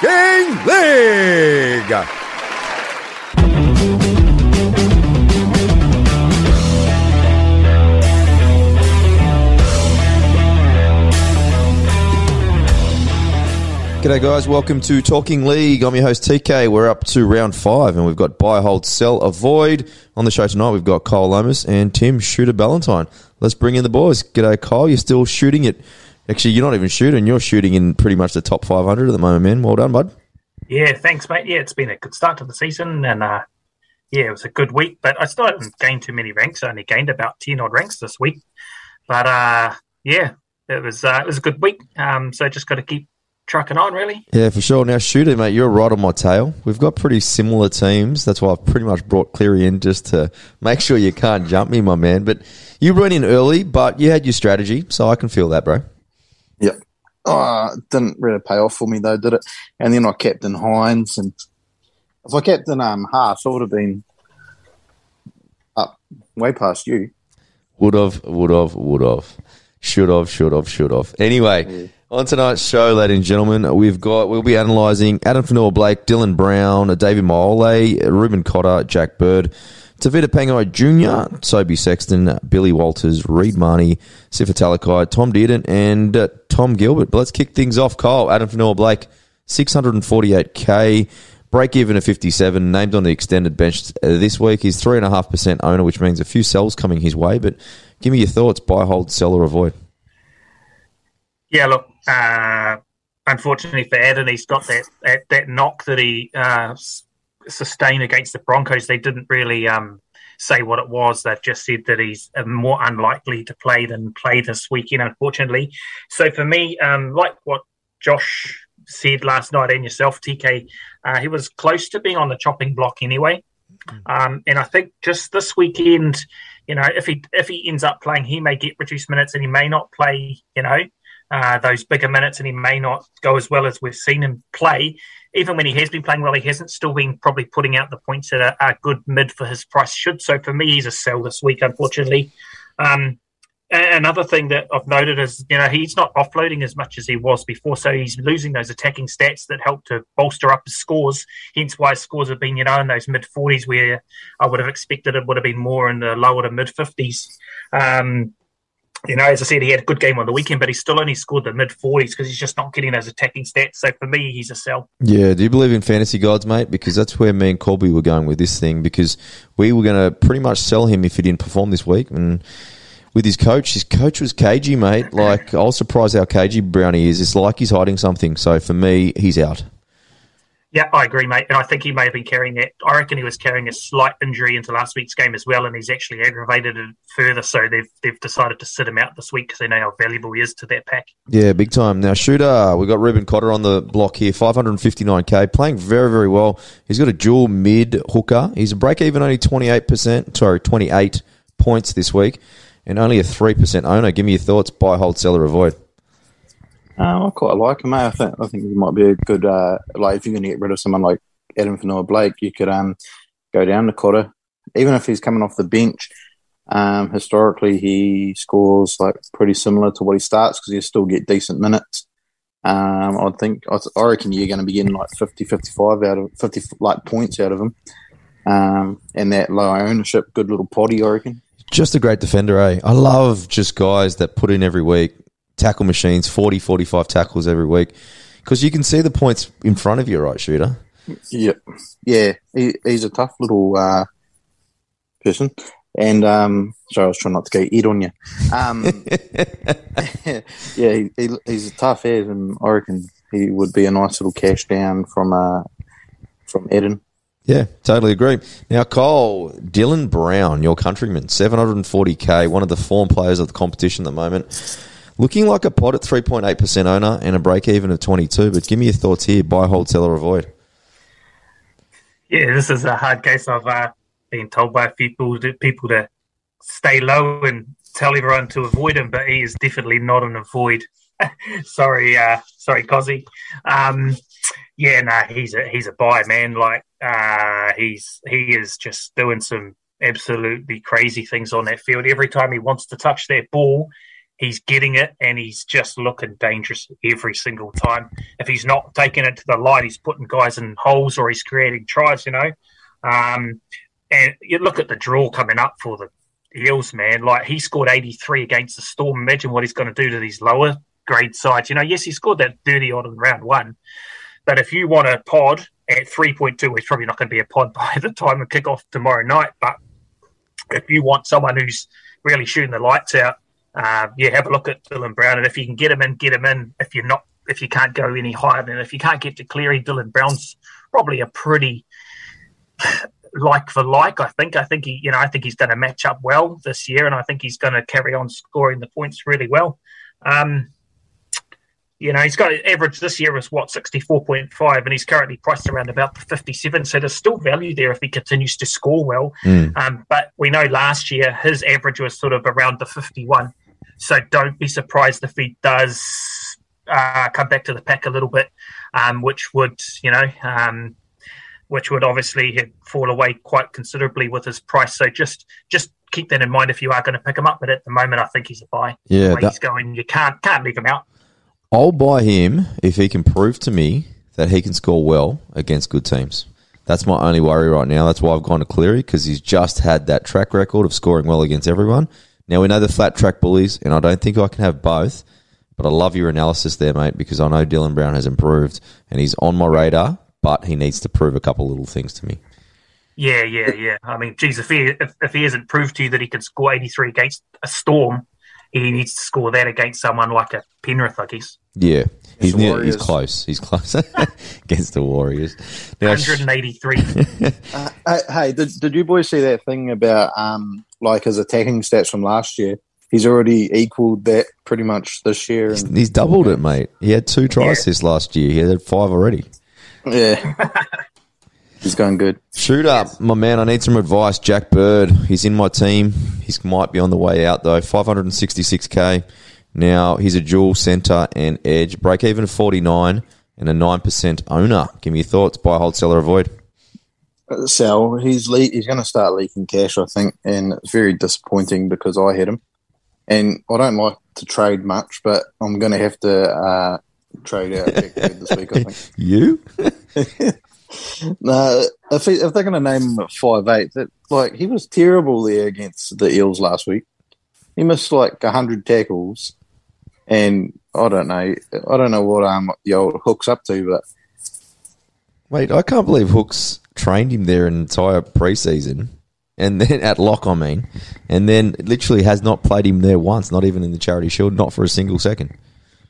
Talking League. G'day, guys. Welcome to Talking League. I'm your host, TK. We're up to round five, and we've got buy, hold, sell, avoid. On the show tonight, we've got Kyle Lomas and Tim Shooter Ballantyne. Let's bring in the boys. G'day, Kyle. You're still shooting it. Actually, you're not even shooting. You're shooting in pretty much the top 500 at the moment, man. Well done, bud. Yeah, thanks, mate. Yeah, it's been a good start to the season, and uh, yeah, it was a good week. But I still haven't gained too many ranks. I only gained about ten odd ranks this week. But uh, yeah, it was uh, it was a good week. Um, so just got to keep trucking on, really. Yeah, for sure. Now, Shooter, mate, you're right on my tail. We've got pretty similar teams. That's why I've pretty much brought Cleary in just to make sure you can't jump me, my man. But you went in early, but you had your strategy, so I can feel that, bro. Yep. Oh, it didn't really pay off for me though, did it? And then I captain Hynes, and if I captain um Haas, I would have been up way past you. Would have, would have, would have. Should have, should have, should have. Anyway, on tonight's show, ladies and gentlemen, we've got we'll be analysing Addin Fonua-Blake, Dylan Brown, David Moale, Reuben Cotter, Jack Bird, Tevita Pangai Jr., Toby Sexton, Billy Walters, Reed Mahoney, Sifa Talakai, Tom Dearden, and uh, Tom Gilbert. But let's kick things off. Kyle, Addin Fonua-Blake, 648k. Break even at 57, named on the extended bench uh, this week. He's 3.5% owner, which means a few sells coming his way. But give me your thoughts buy, hold, sell, or avoid. Yeah, look, uh, unfortunately for Eden, he's got that, that, that knock that he uh, s- sustained against the Broncos. They didn't really um, say what it was. They've just said that he's uh, more unlikely to play than play this weekend, unfortunately. So for me, um, like what Josh said last night and yourself, TK, uh, he was close to being on the chopping block anyway. Um, and I think just this weekend, you know, if he if he ends up playing, he may get reduced minutes and he may not play, you know, uh, those bigger minutes and he may not go as well as we've seen him play. Even when he has been playing well, he hasn't still been probably putting out the points that are, good mid for his price should. So for me, he's a sell this week, unfortunately. Um, another thing that I've noted is, you know, he's not offloading as much as he was before, so he's losing those attacking stats that help to bolster up his scores. Hence, why his scores have been, you know, in those mid forties, where I would have expected it would have been more in the lower to mid fifties. Um, you know, as I said, he had a good game on the weekend, but he still only scored the mid forties because he's just not getting those attacking stats. So for me, he's a sell. Yeah, do you believe in fantasy gods, mate? Because that's where me and Colby were going with this thing. Because we were going to pretty much sell him if he didn't perform this week, and with his coach, his coach was cagey, mate. Like I was surprised how cagey Brownie is. It's like he's hiding something. So for me, he's out. Yeah, I agree, mate. And I think he may have been carrying that. I reckon he was carrying a slight injury into last week's game as well, and he's actually aggravated it further. So they've they've decided to sit him out this week because they know how valuable he is to that pack. Yeah, big time. Now, shooter, we've got Reuben Cotter on the block here, 559k, playing very, very well. He's got a dual mid hooker. He's a break even only 28%, sorry, 28 points this week, and only a 3% owner. Give me your thoughts, buy, hold, sell, or avoid. Um, I quite like him. I think I think he might be a good uh, like if you're going to get rid of someone like Addin Fonua-Blake, you could um go down to Cotter, even if he's coming off the bench. Um, historically, he scores like pretty similar to what he starts because he still get decent minutes. Um, I think I I reckon you're going to be getting like 50, 55 out of fifty like points out of him. Um, and that low ownership, good little potty, I reckon. Just a great defender, eh? I love just guys that put in every week, tackle machines, 40, 45 tackles every week, because you can see the points in front of you, right, shooter? Yep. Yeah, he, he's a tough little uh, person. And um, sorry, I was trying not to go eat on you. Um, yeah, he, he, he's a tough head, and I reckon he would be a nice little cash down from uh, from Eden. Yeah, totally agree. Now, Cole, Dylan Brown, your countryman, 740k, one of the form players of the competition at the moment. Looking like a pot at 3.8% owner and a break even of 22. But give me your thoughts here buy, hold, sell, or avoid. Yeah, this is a hard case of uh, being told by people to, people to stay low and tell everyone to avoid him, but he is definitely not an avoid. sorry, uh, sorry, Cozzy. Um, yeah, no, nah, he's a he's a buy man. Like uh, he's he is just doing some absolutely crazy things on that field. Every time he wants to touch that ball, he's getting it and he's just looking dangerous every single time. If he's not taking it to the line, he's putting guys in holes or he's creating tries, you know. Um, and you look at the draw coming up for the Eels, man. Like he scored 83 against the Storm. Imagine what he's going to do to these lower grade sides. You know, yes, he scored that 30 odd in round one. But if you want a pod at 3.2, it's probably not going to be a pod by the time we kick off tomorrow night. But if you want someone who's really shooting the lights out, uh, yeah, have a look at Dylan Brown, and if you can get him in, get him in. If you're not, if you can't go any higher than, if you can't get to Cleary, Dylan Brown's probably a pretty like for like. I think. I think he, you know, I think he's going to match up well this year, and I think he's going to carry on scoring the points really well. Um, you know, he's got an average this year is what sixty four point five, and he's currently priced around about the fifty seven. So there's still value there if he continues to score well. Mm. Um, but we know last year his average was sort of around the fifty one. So don't be surprised if he does uh, come back to the pack a little bit, um, which would you know. Um, which would obviously fall away quite considerably with his price. So just just keep that in mind if you are going to pick him up. But at the moment, I think he's a buy. Yeah, the way he's going, you can't can't leave him out. I'll buy him if he can prove to me that he can score well against good teams. That's my only worry right now. That's why I've gone to Cleary because he's just had that track record of scoring well against everyone. Now we know the flat track bullies, and I don't think I can have both. But I love your analysis there, mate, because I know Dylan Brown has improved and he's on my radar, but he needs to prove a couple little things to me. Yeah, yeah, yeah. I mean, geez, if he if, if he hasn't proved to you that he can score eighty three against a Storm, he needs to score that against someone like a Penrith, I guess. Yeah, he's, near, he's close. He's close against the Warriors. Now, 183. uh, hey, did, did you boys see that thing about um, like his attacking stats from last year? He's already equaled that pretty much this year. He's, and, he's doubled it, mate. He had two tries yeah. this last year. He had five already. Yeah. He's going good. Shoot up, yes. my man. I need some advice. Jack Bird. He's in my team. He might be on the way out though. 566k. Now he's a dual center and edge. Break even forty-nine and a nine percent owner. Give me your thoughts. Buy, hold, sell, or avoid. Sell. He's le- he's going to start leaking cash, I think, and it's very disappointing because I had him, and I don't like to trade much, but I'm going to have to uh, trade out this week. I think. You? No, if, he, if they're going to name him at five eight, that like he was terrible there against the Eels last week. He missed like hundred tackles, and I don't know, I don't know what um the old hooks up to, but Wait, I can't believe Hooks trained him there an entire preseason, and then at lock, I mean, and then literally has not played him there once, not even in the Charity Shield, not for a single second.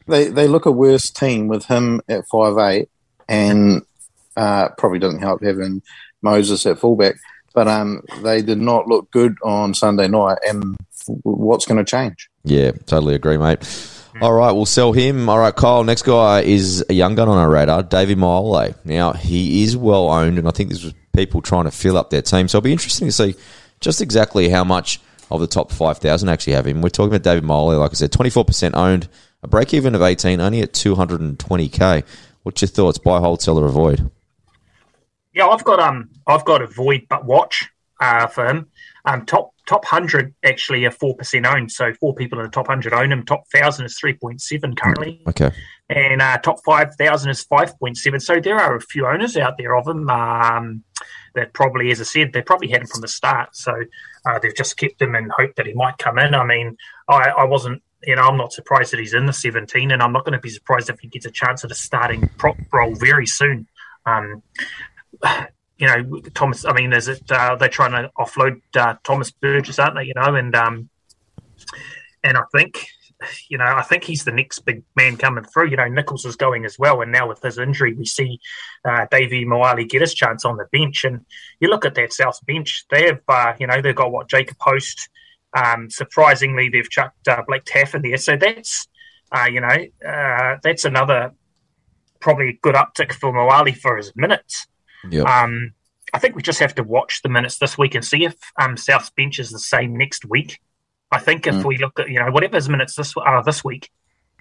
they they look a worse team with him at five eight, and uh, probably doesn't help having Moses at fullback. But um, they did not look good on Sunday night, and what's going to change? Yeah, totally agree, mate. All right, we'll sell him. All right, Kyle. Next guy is a young gun on our radar, David Moale. Now he is well owned, and I think this was people trying to fill up their team. So it'll be interesting to see just exactly how much of the top five thousand actually have him. We're talking about David Moale, like I said, twenty four percent owned, a break even of eighteen, only at two hundred and twenty k. What's your thoughts? Buy, hold, sell, or avoid? Yeah, I've got um, I've got avoid but watch uh, for him. Um, top top hundred actually are four percent owned, so four people in the top hundred own them. Top thousand is three point seven currently, Okay, and uh, top five thousand is five point seven. So there are a few owners out there of them um, that probably, as I said, they probably had them from the start. So uh, they've just kept him and hope that he might come in. I mean, I, I wasn't. You know, I'm not surprised that he's in the 17, and I'm not going to be surprised if he gets a chance at a starting prop role very soon. Um, you know, Thomas. I mean, is it uh, they're trying to offload uh, Thomas Burgess, aren't they? You know, and um, and I think, you know, I think he's the next big man coming through. You know, Nichols is going as well, and now with his injury, we see uh, Davvy Moale get his chance on the bench. And you look at that South bench; they've, uh, you know, they've got what Jacob Host. Um, surprisingly, they've chucked uh, Blake Taaffe in there, so that's, uh, you know, uh, that's another probably good uptick for Moale for his minutes. Yeah, Um, I think we just have to watch the minutes this week and see if um, South's bench is the same next week. I think if Mm. we look at you know whatever his minutes this are this week,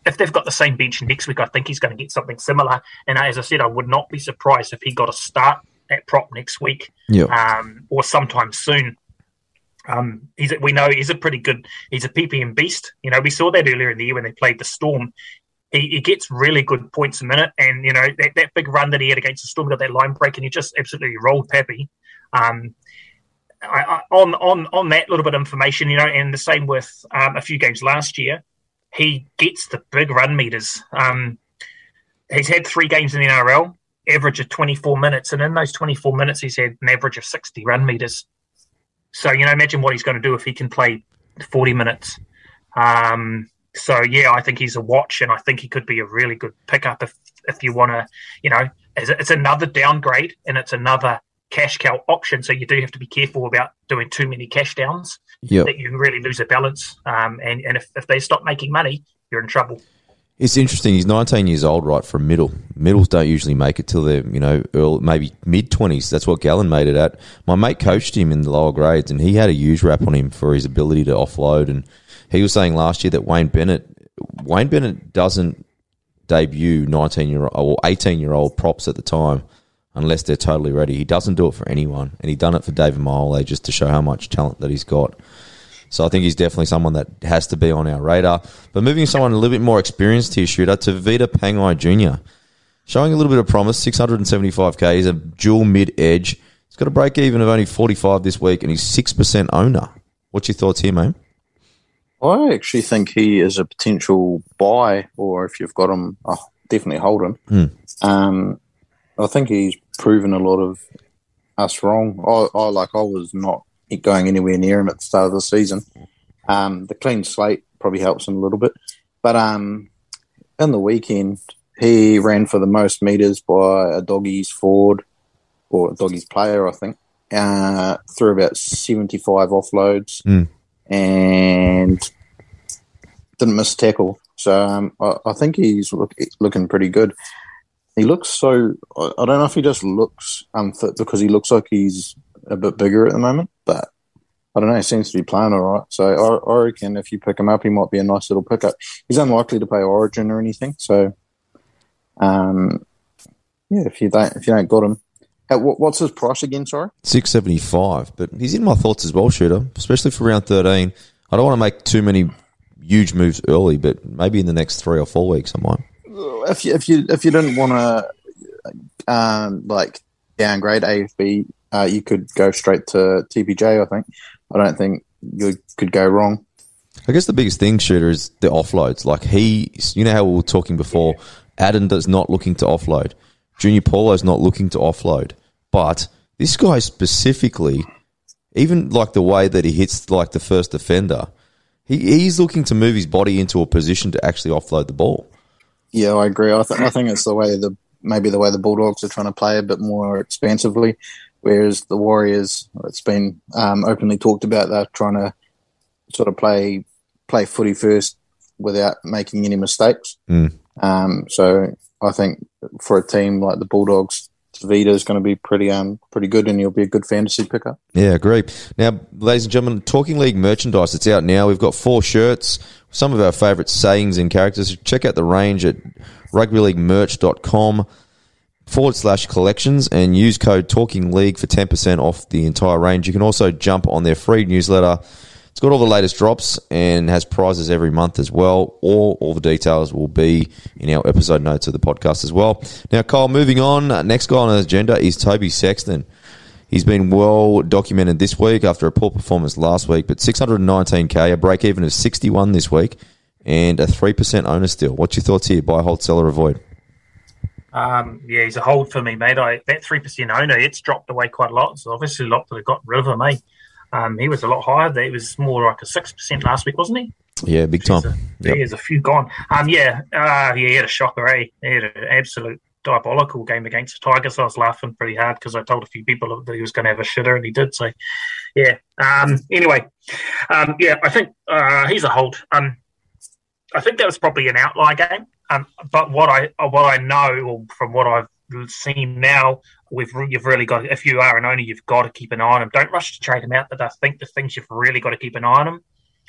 if they've got the same bench next week, I think he's going to get something similar. And as I said, I would not be surprised if he got a start at prop next week Yeah. um, or sometime soon. Um, he's we know he's a pretty good. He's a PPM beast. You know, we saw that earlier in the year when they played the Storm. He, he gets really good points a minute, and you know that, that big run that he had against the Storm got that line break, and he just absolutely rolled Pepe. Um, I, I, on on on that little bit of information, you know, and the same with um, a few games last year, he gets the big run meters. Um, he's had three games in the NRL, average of 24 minutes, and in those 24 minutes, he's had an average of 60 run meters. So you know, imagine what he's going to do if he can play 40 minutes. Um, so yeah, I think he's a watch, and I think he could be a really good pickup if if you want to, you know, it's, it's another downgrade and it's another cash cow option. So you do have to be careful about doing too many cash downs Yeah. that you can really lose a balance. Um, and and if, if they stop making money, you're in trouble. It's interesting. He's 19 years old, right, from middle. Middles don't usually make it till they're, you know, early, maybe mid 20s. That's what Gallen made it at. My mate coached him in the lower grades, and he had a huge rap on him for his ability to offload. And he was saying last year that Wayne Bennett, Wayne Bennett doesn't debut 19 year old or 18 year old props at the time unless they're totally ready. He doesn't do it for anyone, and he done it for David Moale just to show how much talent that he's got. So I think he's definitely someone that has to be on our radar. But moving someone a little bit more experienced here, shooter, Tevita Pangai Jr. Showing a little bit of promise, 675k. He's a dual mid edge. He's got a break even of only 45 this week, and he's 6% owner. What's your thoughts here, mate? I actually think he is a potential buy, or if you've got him, oh, definitely hold him. Hmm. Um, I think he's proven a lot of us wrong. I, I like I was not going anywhere near him at the start of the season. Um, the clean slate probably helps him a little bit, but um, in the weekend he ran for the most meters by a doggies forward or a doggies player, I think, uh, through about seventy-five offloads Hmm. And didn't miss tackle. So um, I, I think he's look, looking pretty good. He looks so. I I don't know if he just looks unfit because he looks like he's a bit bigger at the moment, but I don't know. He seems to be playing all right. So I, I reckon if you pick him up, he might be a nice little pickup. He's unlikely to play Origin or anything. So, um, yeah, if you don't if you don't got him, uh, what's his price again? Sorry. 675, but he's in my thoughts as well, shooter, especially for round 13. I don't want to make too many huge moves early, but maybe in the next three or four weeks I might. if you if you if you didn't want to um, like downgrade AFB, uh, you could go straight to TPJ. I think. I don't think you could go wrong. I guess the biggest thing, shooter, is the offloads. Like he, you know how we were talking before. Adam does not looking to offload. Junior Paulo's not looking to offload. But this guy specifically, even like the way that he hits like the first defender, he, he's looking to move his body into a position to actually offload the ball. Yeah, I agree. I, th- I think it's the way the maybe the way the Bulldogs are trying to play a bit more expansively, whereas the Warriors, it's been um, openly talked about. They're trying to sort of play play footy first without making any mistakes. Mm. Um, so I think for a team like the Bulldogs, Vita is going to be pretty um pretty good, and he'll be a good fantasy pickup. Yeah, agree. Now, ladies and gentlemen, Talking League merchandise, it's out now. We've got four shirts, some of our favourite sayings and characters. Check out the range at rugbyleaguemerch.com forward slash collections and use code Talking League for 10% off the entire range. You can also jump on their free newsletter. Got all the latest drops and has prizes every month as well. All, all the details will be in our episode notes of the podcast as well. Now, Kyle, moving on. Next guy on the agenda is Toby Sexton. He's been well documented this week after a poor performance last week, but 619k, a break even of 61 this week, and a 3% owner still. What's your thoughts here? Buy, hold, sell, or avoid? Um, yeah, he's a hold for me, mate. I, that three percent owner, it's dropped away quite a lot. So obviously, a lot that have got rid of him. Eh? Um, he was a lot higher. It was more like a six percent last week, wasn't he? Yeah, big time. There's a, Yep. there's a few gone. Um, yeah, uh, yeah, he had a shocker. Eh? He had an absolute diabolical game against the Tigers. I was laughing pretty hard because I told a few people that he was going to have a shitter, and he did. So, yeah. Um, anyway, um, yeah, I think uh, he's a hold. Um, I think that was probably an outlier game. Um, but what I what I know, or from what I've seen now, we've you've really got if you are an owner, you've got to keep an eye on him. Don't rush to trade him out. But I think the things you've really got to keep an eye on him.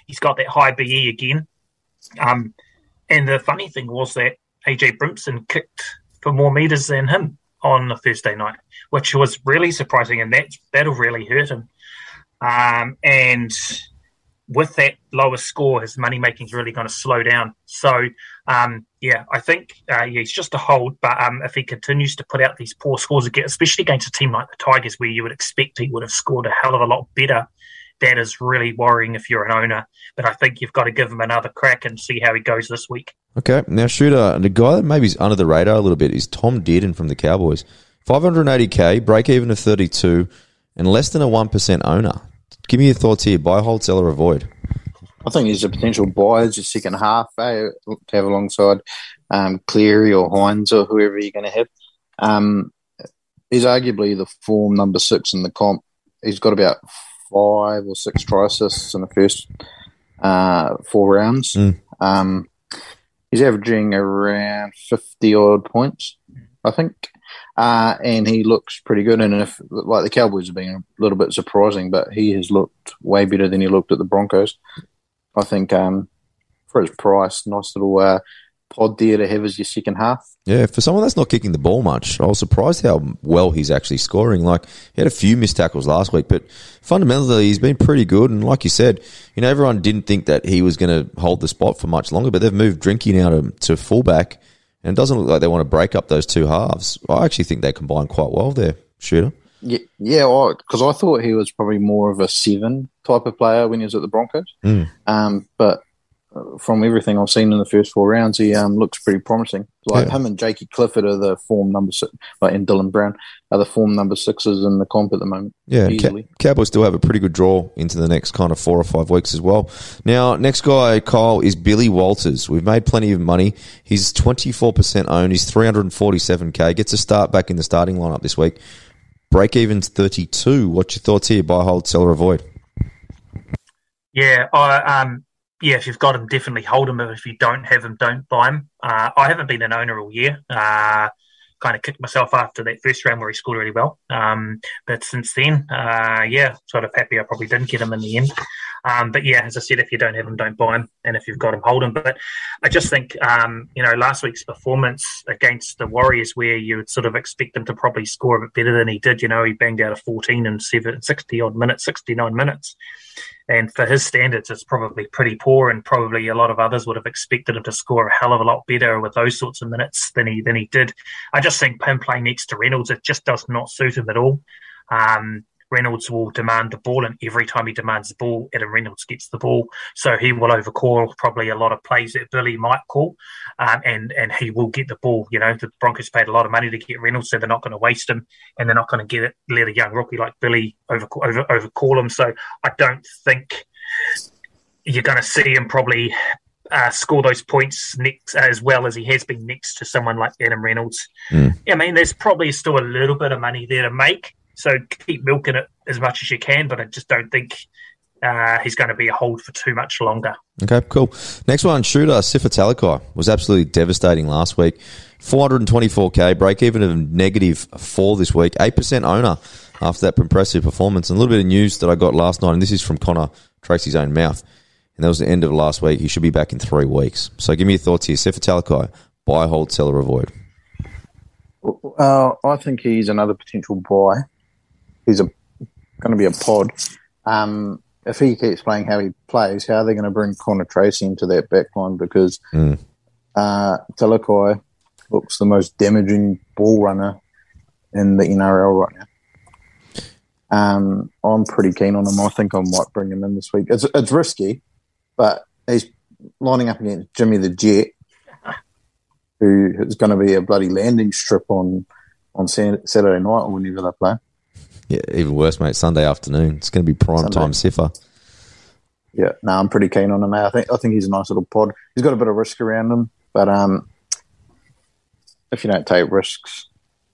He's got that high BE again. Um, and the funny thing was that AJ Brimson kicked for more meters than him on the Thursday night, which was really surprising, and that that'll really hurt him. Um, and with that lower score, his money making is really going to slow down. So, um, yeah, I think uh, yeah, he's just a hold. But um, if he continues to put out these poor scores again, especially against a team like the Tigers, where you would expect he would have scored a hell of a lot better, that is really worrying if you're an owner. But I think you've got to give him another crack and see how he goes this week. Okay, now shooter, the guy that maybe is under the radar a little bit is Tom Dearden from the Cowboys. 580k, break even of 32, and less than a 1% owner. Give me your thoughts here. Buy, hold, sell, or avoid. I think he's a potential buy as your second half eh, to have alongside um, Cleary or Hynes or whoever you're going to have. Um, he's arguably the form number six in the comp. He's got about five or six try assists in the first uh, four rounds. Mm. Um, he's averaging around 50 odd points, I think. Uh, and he looks pretty good. And if, like, the Cowboys have been a little bit surprising, but he has looked way better than he looked at the Broncos. I think um, for his price, nice little uh, pod there to have as your second half. Yeah, for someone that's not kicking the ball much, I was surprised how well he's actually scoring. Like, he had a few missed tackles last week, but fundamentally, he's been pretty good. And like you said, you know, everyone didn't think that he was going to hold the spot for much longer, but they've moved Drinky now to, to fullback, and it doesn't look like they want to break up those two halves. I actually think they combine quite well there, Shooter. Yeah, yeah, because I thought he was probably more of a seven type of player when he was at the Broncos. Mm. Um, but from everything I've seen in the first four rounds, he um, looks pretty promising. Like Yeah. him and Jakey Clifford are the form number six, like and Dylan Brown are the form number sixes in the comp at the moment. Yeah, Ca- Cowboys still have a pretty good draw into the next kind of four or five weeks as well. Now, next guy, Kyle, is Billy Walters. We've made plenty of money. He's 24% owned. He's 347k. Gets a start back in the starting lineup this week. Break even's 32. What's your thoughts here? Buy, hold, sell, or avoid? Yeah, I um yeah, if you've got them, definitely hold them. If you don't have them, don't buy them. Uh, I haven't been an owner all year. Uh, kind of kicked myself after that first round where he scored really well. Um, but since then, uh, yeah, sort of happy I probably didn't get him in the end. Um, but yeah, as I said, if you don't have them, don't buy them, and if you've got them, hold them. But I just think, um, you know, last week's performance against the Warriors, where you would sort of expect him to probably score a bit better than he did. You know, he banged out a 14 and seven, 60 odd minutes, 69 minutes. And for his standards, it's probably pretty poor, and probably a lot of others would have expected him to score a hell of a lot better with those sorts of minutes than he than he did. I just think him playing next to Reynolds, it just does not suit him at all. Um, Reynolds will demand the ball, and every time he demands the ball, Adam Reynolds gets the ball. So he will overcall probably a lot of plays that Billy might call, um, and and he will get the ball. You know, the Broncos paid a lot of money to get Reynolds, so they're not going to waste him, and they're not going to get it. Let a young rookie like Billy over over overcall him. So I don't think you're going to see him probably. Uh, score those points next as well as he has been next to someone like Adam Reynolds. Mm. I mean, there's probably still a little bit of money there to make. So keep milking it as much as you can, but I just don't think uh, he's going to be a hold for too much longer. Okay, cool. Next one, shooter Sifa Talakai was absolutely devastating last week. 424k, break even of negative four this week. 8% owner after that impressive performance. And a little bit of news that I got last night, and this is from Connor Tracey's own mouth. And that was the end of last week. He should be back in three weeks. So give me your thoughts here. Sifa Talakai, buy, hold, sell, or avoid. Uh, I think he's another potential buy. He's a going to be a pod. Um, if he keeps playing how he plays, how are they going to bring Connor Tracey into that backline? Because Mm. uh, Talakai looks the most damaging ball runner in the NRL right now. Um, I'm pretty keen on him. I think I might bring him in this week. It's it's risky, but he's lining up against Jimmy the Jet, who is going to be a bloody landing strip on on Saturday night or whenever they play. Yeah, even worse, mate. Sunday afternoon. It's going to be prime Sunday. time Sifa. Yeah, no, I'm pretty keen on him. mate. I think I think he's a nice little pod. He's got a bit of risk around him, but um, if you don't take risks,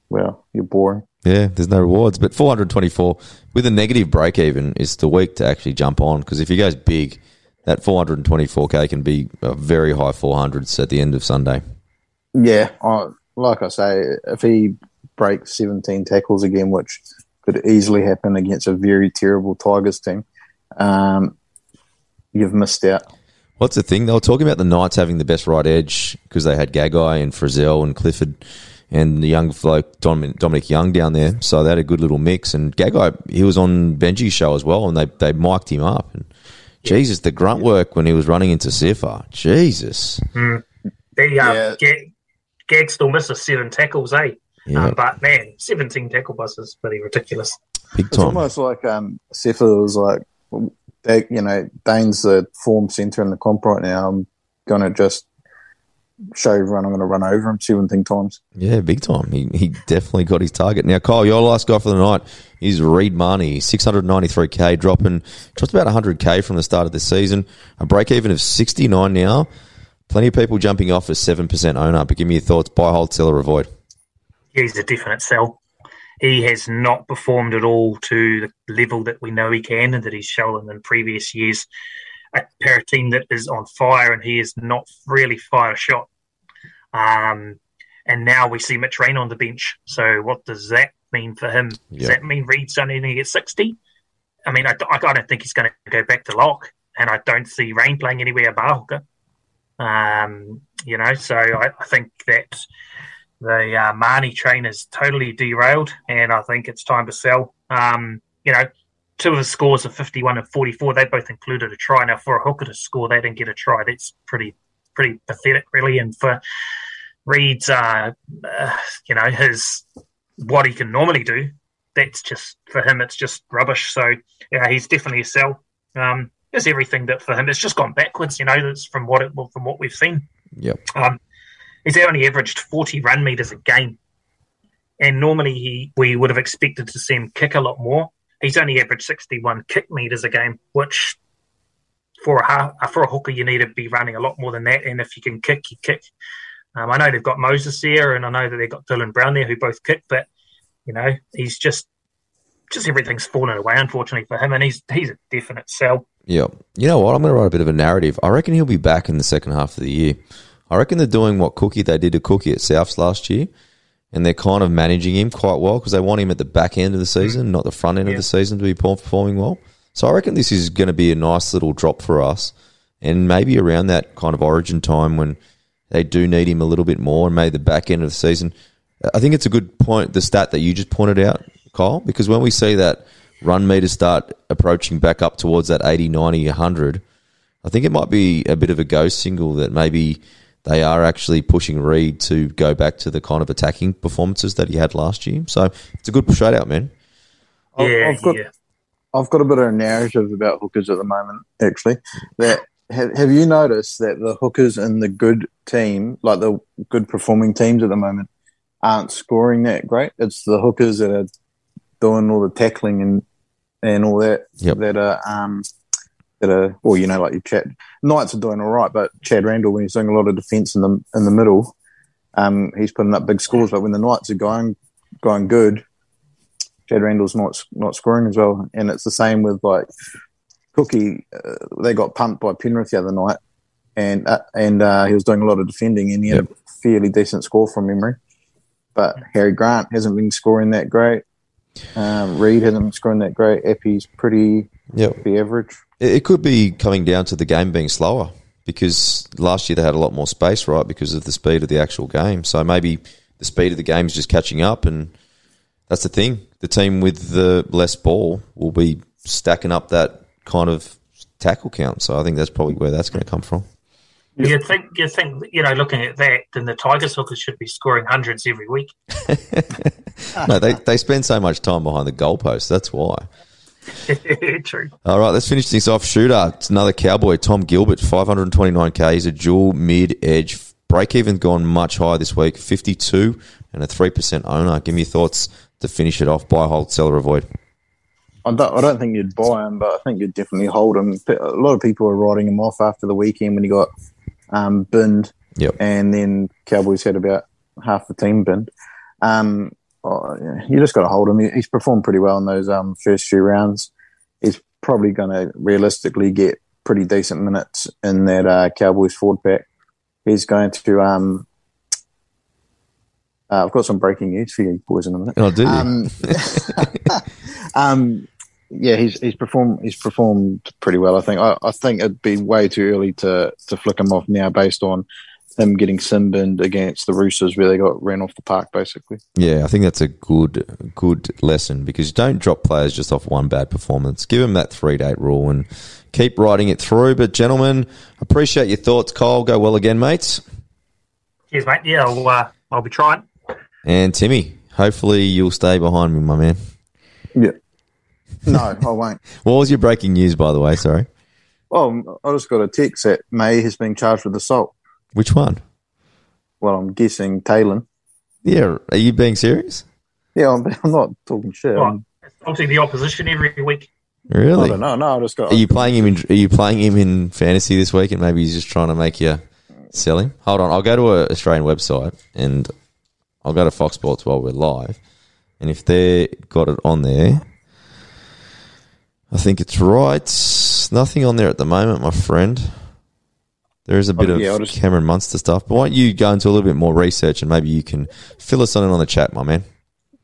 well, you're boring. Yeah, there's no rewards. But 424 with a negative break even is the week to actually jump on because if he goes big, that 424k can be a very high 400s at the end of Sunday. Yeah, I, like I say, if he breaks 17 tackles again, which could easily happen against a very terrible Tigers team, um, you've missed out. What's the thing? They were talking about the Knights having the best right edge because they had Gagai and Frizell and Clifford and the young bloke Dominic, Dominic Young down there. So they had a good little mix. And Gagai, he was on Benji's show as well, and they they mic'd him up. And Jesus, the grunt work when he was running into Sifa. Jesus. Mm. The uh, Yeah. Gag, Gag still misses seven tackles, eh? Yeah, Uh, but man, 17 tackle buses is pretty ridiculous. big It's almost like um, Sifa was like, they, you know, Dane's the form centre in the comp right now. I'm going to just show everyone I'm going to run over him 17 times. Yeah, big time. He, he definitely got his target. Now, Kyle, your last guy for the night is Reed Mahoney, 693k, dropping just about 100k from the start of the season. A break even of 69 now. Plenty of people jumping off as 7% owner, but give me your thoughts. Buy, hold, sell, or avoid. He's a definite sell. He has not performed at all to the level that we know he can and that he's shown in previous years. A para team that is on fire and he is not really fired a shot. Um, and now we see Mitch Rain on the bench. So what does that mean for him? Does Yeah. that mean Reed's only going to get 60? I mean, I, I don't think he's going to go back to lock, and I don't see Rain playing anywhere bar hooker. Um, you know, so I, I think that the uh, Mahoney train is totally derailed, and I think it's time to sell. Um, you know, two of the scores of 51 and 44, they both included a try. Now, for a hooker to score, they didn't get a try. That's pretty, pretty pathetic, really. And for Reed's, uh, uh, you know, his what he can normally do, that's just for him, it's just rubbish. So, yeah, he's definitely a sell. Um, there's everything that for him, it's just gone backwards. You know, that's from what it, from what we've seen. Yep. Um, he's only averaged 40 run meters a game. And normally he we would have expected to see him kick a lot more. He's only averaged 61 kick meters a game, which for a half, for a hooker you need to be running a lot more than that. And if you can kick, you kick. Um, I know they've got Moses there, and I know that they've got Dylan Brown there who both kick, but you know he's just just everything's fallen away unfortunately for him, and he's he's a definite sell. Yeah, You know what? I'm going to write a bit of a narrative. I reckon he'll be back in the second half of the year. I reckon they're doing what Cookie they did to Cookie at Souths last year, and they're kind of managing him quite well because they want him at the back end of the season, not the front end of the season, to be performing well. So I reckon this is going to be a nice little drop for us, and maybe around that kind of origin time when they do need him a little bit more, and maybe the back end of the season. I think it's a good point, the stat that you just pointed out, Kyle, because when we see that run meter start approaching back up towards that 80, 90, 100, I think it might be a bit of a ghost single that maybe they are actually pushing Reed to go back to the kind of attacking performances that he had last year. So it's a good shout out, man. I've- Yeah, I've got- yeah. I've got a bit of a narrative about hookers at the moment, actually. That have, have you noticed that the hookers in the good team, like the good performing teams at the moment, aren't scoring that great? It's the hookers that are doing all the tackling and and all that Yep. that are um that are well, you know, like your Chad Knights are doing all right, but Chad Randall when he's doing a lot of defence in the in the middle, um, he's putting up big scores. But when the Knights are going going good, Chad Randall's not not scoring as well, and it's the same with like Cookie. Uh, they got pumped by Penrith the other night, and uh, and uh, he was doing a lot of defending, and he had a fairly decent score from memory. But Harry Grant hasn't been scoring that great. Um, Reed hasn't been scoring that great. Api's pretty Yep. pretty average. It it could be coming down to the game being slower because last year they had a lot more space, right, because of the speed of the actual game. So maybe the speed of the game is just catching up, and that's the thing. The team with the less ball will be stacking up that kind of tackle count. So I think that's probably where that's going to come from. You'd think, you think, you know, looking at that, then the Tigers hookers should be scoring hundreds every week. no, they, they spend so much time behind the goalpost. That's why. True. All right, let's finish things off. Shooter, it's another cowboy, Tom Gilbert, 529k. He's a dual mid edge. Break even gone much higher this week, 52 and a 3% owner. Give me your thoughts to finish it off. Buy, hold, sell, or avoid. I don't, I don't think you'd buy him, but I think you'd definitely hold him. A lot of people are writing him off after the weekend when he got um, binned, Yep. and then Cowboys had about half the team binned. Um, oh, yeah, you just got to hold him. He- He's performed pretty well in those um, first few rounds. He's probably going to realistically get pretty decent minutes in that uh, Cowboys forward pack. He's going to um, Uh, I've got some breaking news for you boys in a minute. Oh, do you? Um, um, yeah, he's he's performed he's performed pretty well. I think I, I think it'd be way too early to to flick him off now based on him getting simbined against the Roosters where they got ran off the park basically. Yeah, I think that's a good good lesson because you don't drop players just off one bad performance. Give them that three date rule and keep riding it through. But gentlemen, appreciate your thoughts. Kyle, go well again, mates. Cheers, mate. Yeah, I'll, uh, I'll be trying. And Timmy, hopefully you'll stay behind me, my man. Yeah. No, I won't. What was your breaking news, by the way? Sorry, Oh, I just got a text that May has been charged with assault. Which one? Well, I'm guessing Taylan. Yeah, are you being serious? Yeah, I'm, I'm not talking shit. Well, I'm- it's obviously the opposition every week. I Really? don't know. No, I just got. Are you playing him in? Are you playing him in fantasy this week? And maybe he's just trying to make you sell him. Hold on, I'll go to an Australian website and I'll go to Fox Sports while we're live. And if they got it on there, I think it's right. Nothing on there at the moment, my friend. There is a bit Oh, of yeah, I'll just- Cameron Munster stuff, but why don't you go into a little bit more research and maybe you can fill us on in on the chat, my man.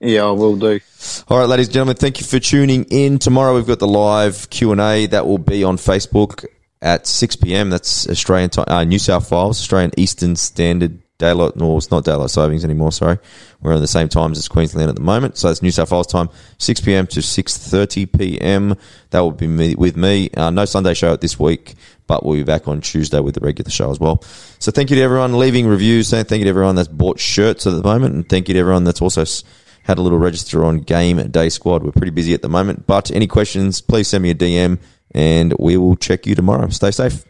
Yeah, I will do. All right, ladies and gentlemen, thank you for tuning in. Tomorrow we've got the live Q and A that will be on Facebook at six pm. That's Australian time, uh, New South Wales, Australian Eastern Standard Daylight. No, it's not daylight savings anymore. Sorry, we're on the same times as Queensland at the moment. So it's New South Wales time, six pm to six thirty pm. That will be me, with me. Uh, no Sunday show this week, but we'll be back on Tuesday with the regular show as well. So thank you to everyone leaving reviews. Thank you to everyone that's bought shirts at the moment, and thank you to everyone that's also. had a little register on Game Day Squad. We're pretty busy at the moment, but any questions, please send me a DM and we will check you tomorrow. Stay safe.